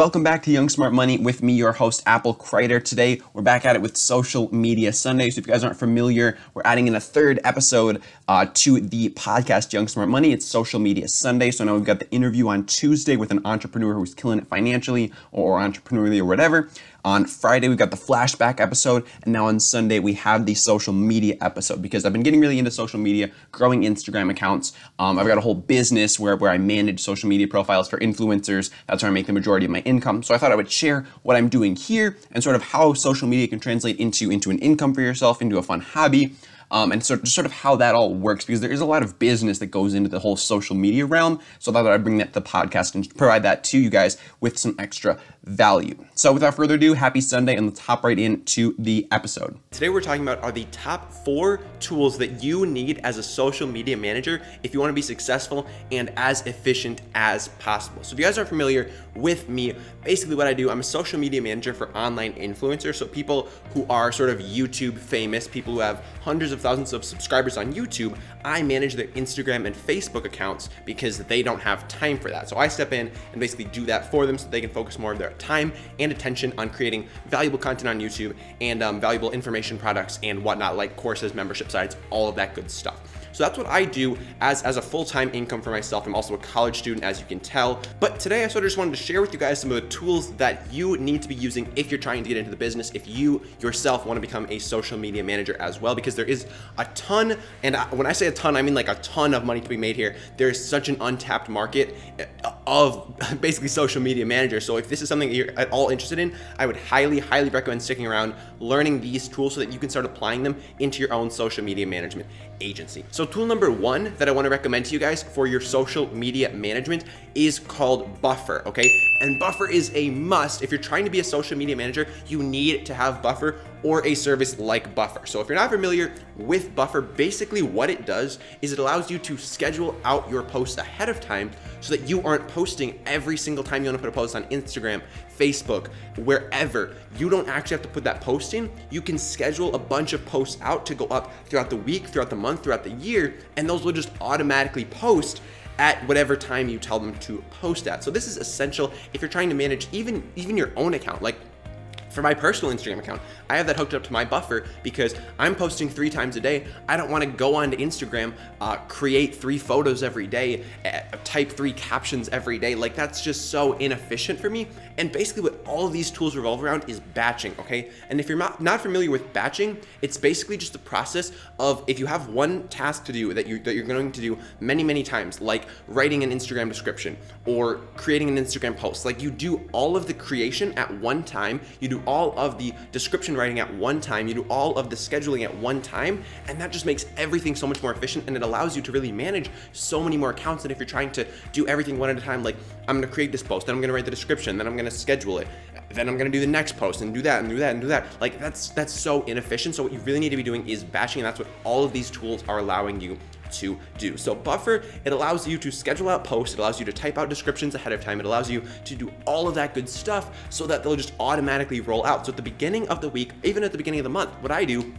Welcome back to Young Smart Money with me, your host, Apple Kreider. Today, we're back at it with Social Media Sunday. So, if you guys aren't familiar, we're adding in a third episode uh, to the podcast Young Smart Money. It's Social Media Sunday. So, now we've got the interview on Tuesday with an entrepreneur who's killing it financially or entrepreneurially or whatever. On Friday, we've got the flashback episode, and now on Sunday, we have the social media episode because I've been getting really into social media, growing Instagram accounts. Um, I've got a whole business where, where I manage social media profiles for influencers. That's where I make the majority of my income. So I thought I would share what I'm doing here and sort of how social media can translate into, into an income for yourself, into a fun hobby um, and sort of, sort of how that all works because there is a lot of business that goes into the whole social media realm. So I thought I'd bring that to the podcast and provide that to you guys with some extra value. So without further ado, happy Sunday and let's hop right into the episode. Today we're talking about are the top four tools that you need as a social media manager if you want to be successful and as efficient as possible. So if you guys aren't familiar with me, basically what I do, I'm a social media manager for online influencers. So people who are sort of YouTube famous, people who have hundreds of thousands of subscribers on YouTube, I manage their Instagram and Facebook accounts because they don't have time for that. So I step in and basically do that for them so they can focus more of their time and attention on creating valuable content on YouTube and um, valuable information products and whatnot, like courses, membership sites, all of that good stuff. So that's what I do as, as a full-time income for myself. I'm also a college student, as you can tell. But today I sort of just wanted to share with you guys some of the tools that you need to be using if you're trying to get into the business, if you yourself want to become a social media manager as well, because there is a ton, and when I say a ton, I mean like a ton of money to be made here. There is such an untapped market uh, of basically social media managers. So if this is something you're at all interested in, I would highly, highly recommend sticking around, learning these tools so that you can start applying them into your own social media management agency. So tool number one that I want to recommend to you guys for your social media management is called Buffer, okay? And Buffer is a must. If you're trying to be a social media manager, you need to have Buffer or a service like Buffer. So if you're not familiar with Buffer, basically what it does is it allows you to schedule out your posts ahead of time so that you aren't posting every single time you want to put a post on Instagram, Facebook, wherever. You don't actually have to put that post in. You can schedule a bunch of posts out to go up throughout the week, throughout the month, throughout the year, and those will just automatically post at whatever time you tell them to post at. So this is essential if you're trying to manage even even your own account. Like for my personal Instagram account, I have that hooked up to my buffer because I'm posting three times a day. I don't want to go onto Instagram, uh, create three photos every day, uh, type three captions every day. Like that's just so inefficient for me. And basically, what all of these tools revolve around is batching. Okay, and if you're not not familiar with batching, it's basically just the process of if you have one task to do that you that you're going to do many many times, like writing an Instagram description or creating an Instagram post. Like you do all of the creation at one time. You do all of the description writing at one time, you do all of the scheduling at one time, and that just makes everything so much more efficient and it allows you to really manage so many more accounts than if you're trying to do everything one at a time. Like, I'm gonna create this post, then I'm gonna write the description, then I'm gonna schedule it, then I'm gonna do the next post and do that and do that and do that. Like, that's that's so inefficient. So what you really need to be doing is batching, and that's what all of these tools are allowing you to do. So Buffer, it allows you to schedule out posts, it allows you to type out descriptions ahead of time, it allows you to do all of that good stuff so that they'll just automatically roll out. So at the beginning of the week, even at the beginning of the month, what I do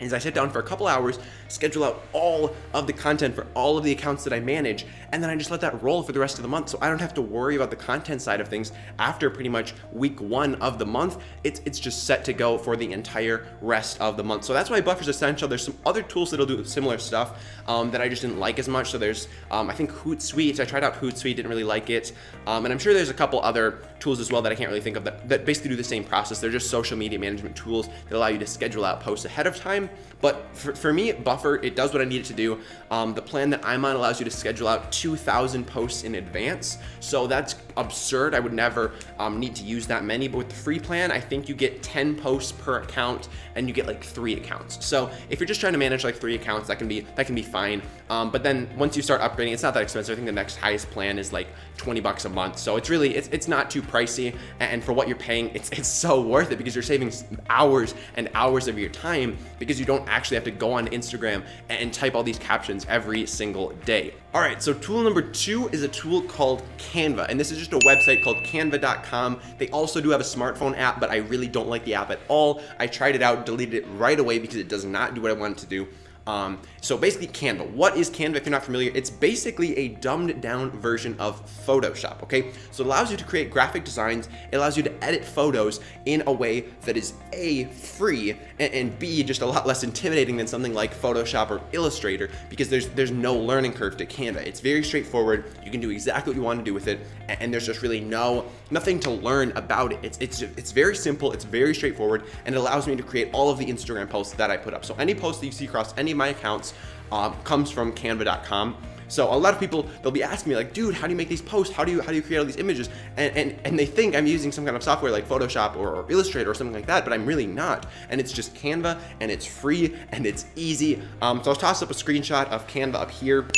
is I sit down for a couple hours, schedule out all of the content for all of the accounts that I manage, and then I just let that roll for the rest of the month. So I don't have to worry about the content side of things after pretty much week one of the month. It's it's just set to go for the entire rest of the month. So that's why Buffer's essential. There's some other tools that'll do similar stuff um, that I just didn't like as much. So there's um, I think Hootsuite. I tried out Hootsuite, didn't really like it, um, and I'm sure there's a couple other tools as well that I can't really think of that, that basically do the same process. They're just social media management tools that allow you to schedule out posts ahead of time. But for, for me, Buffer, it does what I need it to do. Um, the plan that I'm on allows you to schedule out 2,000 posts in advance. So that's absurd. I would never um, need to use that many. But with the free plan, I think you get 10 posts per account and you get like three accounts. So if you're just trying to manage like three accounts, that can be that can be fine. Um, but then once you start upgrading, it's not that expensive. I think the next highest plan is like 20 bucks a month. So it's really it's, it's not too pricey. And for what you're paying, it's it's so worth it because you're saving hours and hours of your time because you don't actually have to go on Instagram and type all these captions every single day. All right, so tool number two is a tool called Canva, and this is just a website called canva.com. They also do have a smartphone app, but I really don't like the app at all. I tried it out, deleted it right away because it does not do what I want it to do. Um, so basically, Canva. What is Canva? If you're not familiar, it's basically a dumbed down version of Photoshop. Okay, so it allows you to create graphic designs. It allows you to edit photos in a way that is a free and, and b just a lot less intimidating than something like Photoshop or Illustrator because there's there's no learning curve to Canva. It's very straightforward. You can do exactly what you want to do with it, and, and there's just really no nothing to learn about it. It's it's it's very simple. It's very straightforward, and it allows me to create all of the Instagram posts that I put up. So any post that you see across any my accounts um, comes from Canva.com. So a lot of people they'll be asking me like, dude, how do you make these posts? How do you how do you create all these images? And and, and they think I'm using some kind of software like Photoshop or, or Illustrator or something like that, but I'm really not. And it's just Canva and it's free and it's easy. Um, so I'll toss up a screenshot of Canva up here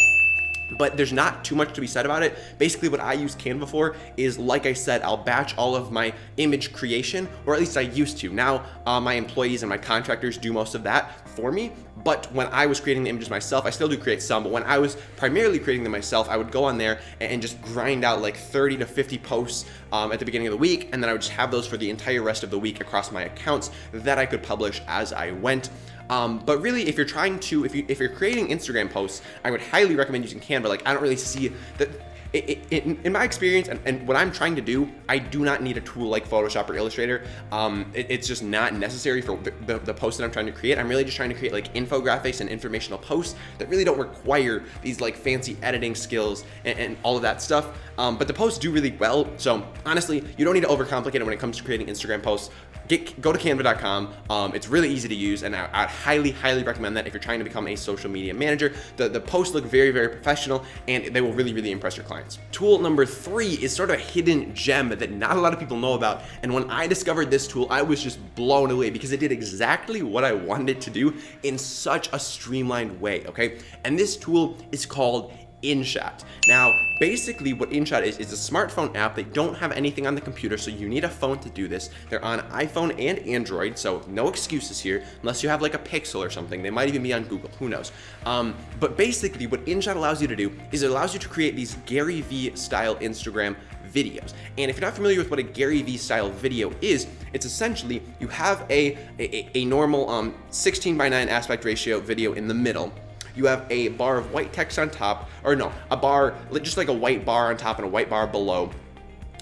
but there's not too much to be said about it. Basically, what I use Canva for is, like I said, I'll batch all of my image creation, or at least I used to. Now, uh, my employees and my contractors do most of that for me. But when I was creating the images myself, I still do create some, but when I was primarily creating them myself, I would go on there and just grind out like 30 to 50 posts um, at the beginning of the week, and then I would just have those for the entire rest of the week across my accounts that I could publish as I went. Um, but really, if you're trying to, if you if you're creating Instagram posts, I would highly recommend using Canva. Like I don't really see that. It, it, in my experience and, and, what I'm trying to do, I do not need a tool like Photoshop or Illustrator. Um, it, it's just not necessary for the, the, the post that I'm trying to create. I'm really just trying to create like infographics and informational posts that really don't require these like fancy editing skills and, and all of that stuff. Um, but the posts do really well. So honestly, you don't need to overcomplicate it when it comes to creating Instagram posts get go to canva.com. Um, it's really easy to use, and I, I highly, highly recommend that if you're trying to become a social media manager. The, the posts look very, very professional, and they will really, really impress your clients. Tool number three is sort of a hidden gem that not a lot of people know about. And when I discovered this tool, I was just blown away because it did exactly what I wanted it to do in such a streamlined way. Okay, and this tool is called InShot. Now, basically what InShot is, is a smartphone app. They don't have anything on the computer, so you need a phone to do this. They're on iPhone and Android, so no excuses here, unless you have like a Pixel or something. They might even be on Google, who knows. Um, but basically what InShot allows you to do is it allows you to create these Gary Vee style Instagram videos. And if you're not familiar with what a Gary Vee style video is, it's essentially you have a, a, a normal um, 16 by 9 aspect ratio video in the middle you have a bar of white text on top, or no, a bar, just like a white bar on top and a white bar below.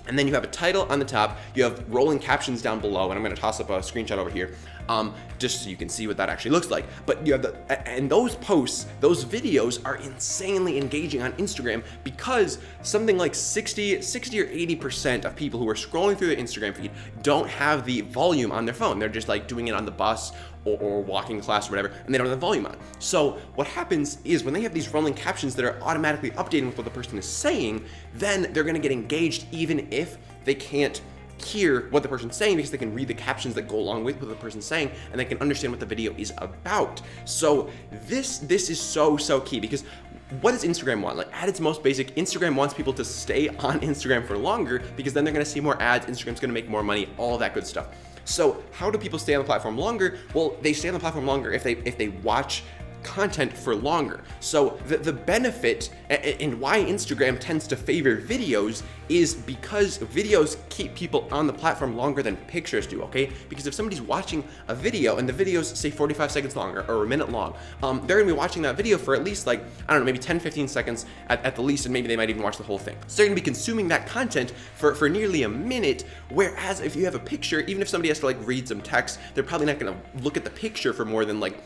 And then you have a title on the top, you have rolling captions down below, and I'm gonna toss up a screenshot over here um, just so you can see what that actually looks like. But you have the, and those posts, those videos are insanely engaging on Instagram because something like 60, 60 or 80% of people who are scrolling through the Instagram feed don't have the volume on their phone. They're just like doing it on the bus or, or walking class or whatever, and they don't have the volume on. So what happens is when they have these rolling captions that are automatically updating with what the person is saying, then they're gonna get engaged even if they can't hear what the person's saying because they can read the captions that go along with what the person's saying and they can understand what the video is about. So this this is so so key because what does Instagram want? Like at its most basic, Instagram wants people to stay on Instagram for longer because then they're gonna see more ads, Instagram's gonna make more money, all that good stuff. So how do people stay on the platform longer? Well, they stay on the platform longer if they if they watch content for longer. So the, the benefit and why Instagram tends to favor videos is because videos keep people on the platform longer than pictures do, okay? Because if somebody's watching a video and the video's say 45 seconds longer or a minute long, um, they're gonna be watching that video for at least like, I don't know, maybe 10, 15 seconds at, at the least, and maybe they might even watch the whole thing. So they're gonna be consuming that content for, for nearly a minute, whereas if you have a picture, even if somebody has to like read some text, they're probably not gonna look at the picture for more than like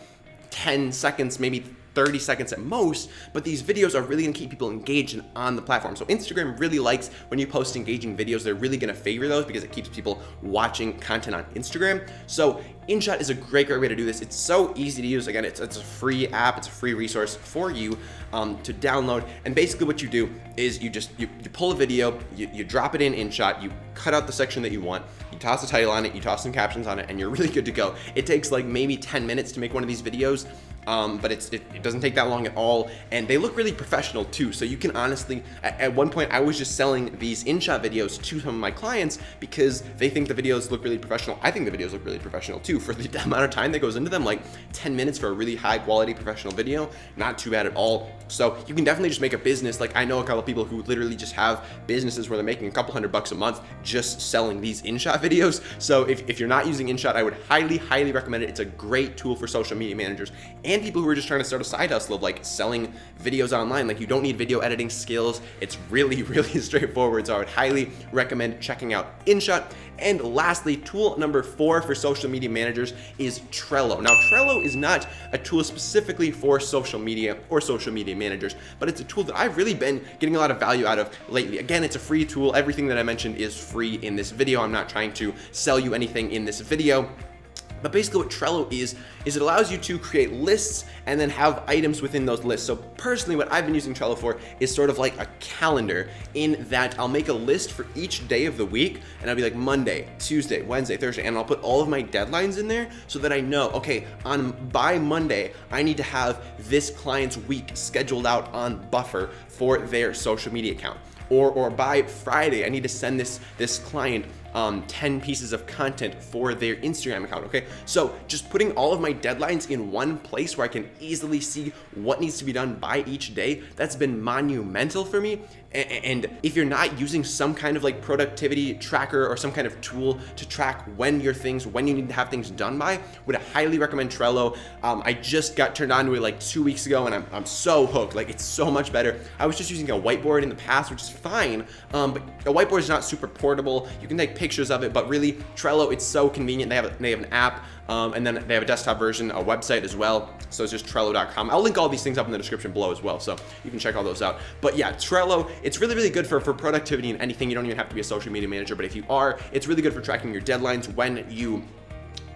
10 seconds, maybe 30 seconds at most, but these videos are really gonna keep people engaged and on the platform. So Instagram really likes when you post engaging videos, they're really gonna favor those because it keeps people watching content on Instagram. So InShot is a great, great way to do this. It's so easy to use. Again, it's, it's a free app, it's a free resource for you um, to download. And basically what you do is you just, you, you pull a video, you, you drop it in InShot, you cut out the section that you want, toss a title on it, you toss some captions on it, and you're really good to go. It takes like maybe 10 minutes to make one of these videos um, but it, it, doesn't take that long at all, and they look really professional too. So you can honestly, at, at, one point, I was just selling these InShot videos to some of my clients because they think the videos look really professional. I think the videos look really professional too for the amount of time that goes into them. Like 10 minutes for a really high quality professional video, not too bad at all. So you can definitely just make a business. Like I know a couple people who literally just have businesses where they're making a couple hundred bucks a month just selling these InShot videos. So if, if you're not using InShot, I would highly, highly recommend it. It's a great tool for social media managers people who are just trying to start a side hustle of like selling videos online. Like you don't need video editing skills. It's really, really straightforward. So I would highly recommend checking out InShot. And lastly, tool number four for social media managers is Trello. Now, Trello is not a tool specifically for social media or social media managers, but it's a tool that I've really been getting a lot of value out of lately. Again, it's a free tool. Everything that I mentioned is free in this video. I'm not trying to sell you anything in this video. But basically what Trello is, is it allows you to create lists and then have items within those lists. So personally, what I've been using Trello for is sort of like a calendar in that I'll make a list for each day of the week and I'll be like Monday, Tuesday, Wednesday, Thursday, and I'll put all of my deadlines in there so that I know, okay, on by Monday, I need to have this client's week scheduled out on buffer for their social media account. Or, or by Friday, I need to send this, this client um, 10 pieces of content for their Instagram account. Okay, so just putting all of my deadlines in one place where I can easily see what needs to be done by each day, that's been monumental for me. And if you're not using some kind of like productivity tracker or some kind of tool to track when your things, when you need to have things done by, would highly recommend Trello. Um, I just got turned on to it like two weeks ago and I'm, I'm so hooked. Like it's so much better. I was just using a whiteboard in the past, which is fine. Um, but a whiteboard is not super portable. You can take pictures of it, but really Trello, it's so convenient. They have, they have an app um, and then they have a desktop version, a website as well. So it's just Trello.com. I'll link all these things up in the description below as well, so you can check all those out. But yeah, Trello, it's really, really good for, for productivity and anything. You don't even have to be a social media manager, but if you are, it's really good for tracking your deadlines when you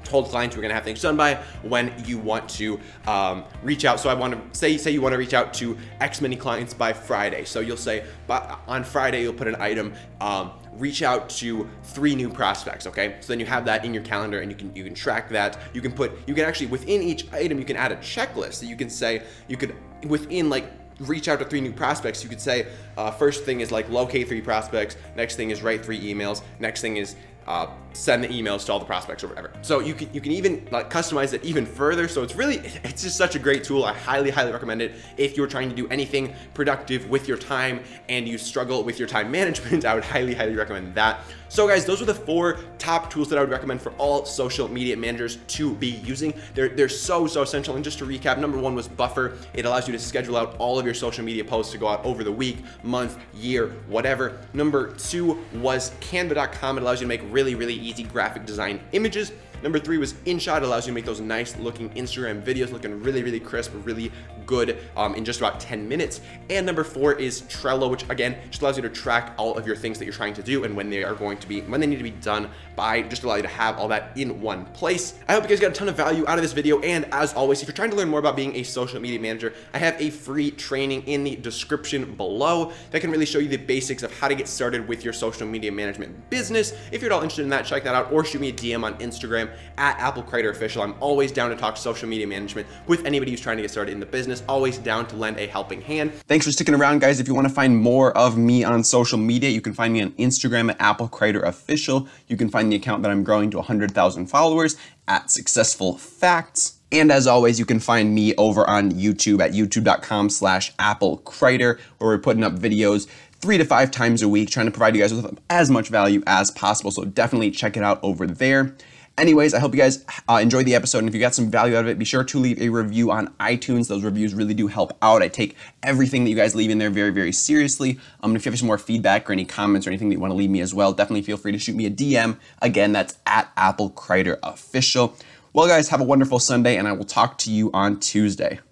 told clients we're gonna have things done by when you want to um, reach out. So I want to say say you want to reach out to X many clients by Friday. So you'll say, but on Friday you'll put an item. Um, reach out to three new prospects okay so then you have that in your calendar and you can you can track that you can put you can actually within each item you can add a checklist that you can say you could within like reach out to three new prospects you could say uh, first thing is like locate three prospects next thing is write three emails next thing is uh, send the emails to all the prospects or whatever. So you can you can even like customize it even further. So it's really it's just such a great tool. I highly highly recommend it if you're trying to do anything productive with your time and you struggle with your time management. I would highly highly recommend that. So guys, those are the four top tools that I would recommend for all social media managers to be using. They're they're so so essential. And just to recap, number one was Buffer. It allows you to schedule out all of your social media posts to go out over the week, month, year, whatever. Number two was Canva.com. It allows you to make really really easy graphic design images. Number three was InShot. Allows you to make those nice looking Instagram videos looking really, really crisp, really good um, in just about 10 minutes. And number four is Trello, which again, just allows you to track all of your things that you're trying to do and when they are going to be, when they need to be done by, just allow you to have all that in one place. I hope you guys got a ton of value out of this video. And as always, if you're trying to learn more about being a social media manager, I have a free training in the description below that can really show you the basics of how to get started with your social media management business. If you're at all interested in that, check that out or shoot me a DM on Instagram at Apple Official. I'm always down to talk social media management with anybody who's trying to get started in the business, always down to lend a helping hand. Thanks for sticking around, guys. If you want to find more of me on social media, you can find me on Instagram at Apple Creator Official. You can find the account that I'm growing to 100,000 followers at Successful Facts. And as always, you can find me over on YouTube at youtube.com slash Apple Creator, where we're putting up videos three to five times a week, trying to provide you guys with as much value as possible. So definitely check it out over there. Anyways, I hope you guys uh, enjoyed the episode. And if you got some value out of it, be sure to leave a review on iTunes. Those reviews really do help out. I take everything that you guys leave in there very, very seriously. Um, if you have some more feedback or any comments or anything that you want to leave me as well, definitely feel free to shoot me a DM. Again, that's at Apple Creator Official. Well, guys, have a wonderful Sunday, and I will talk to you on Tuesday.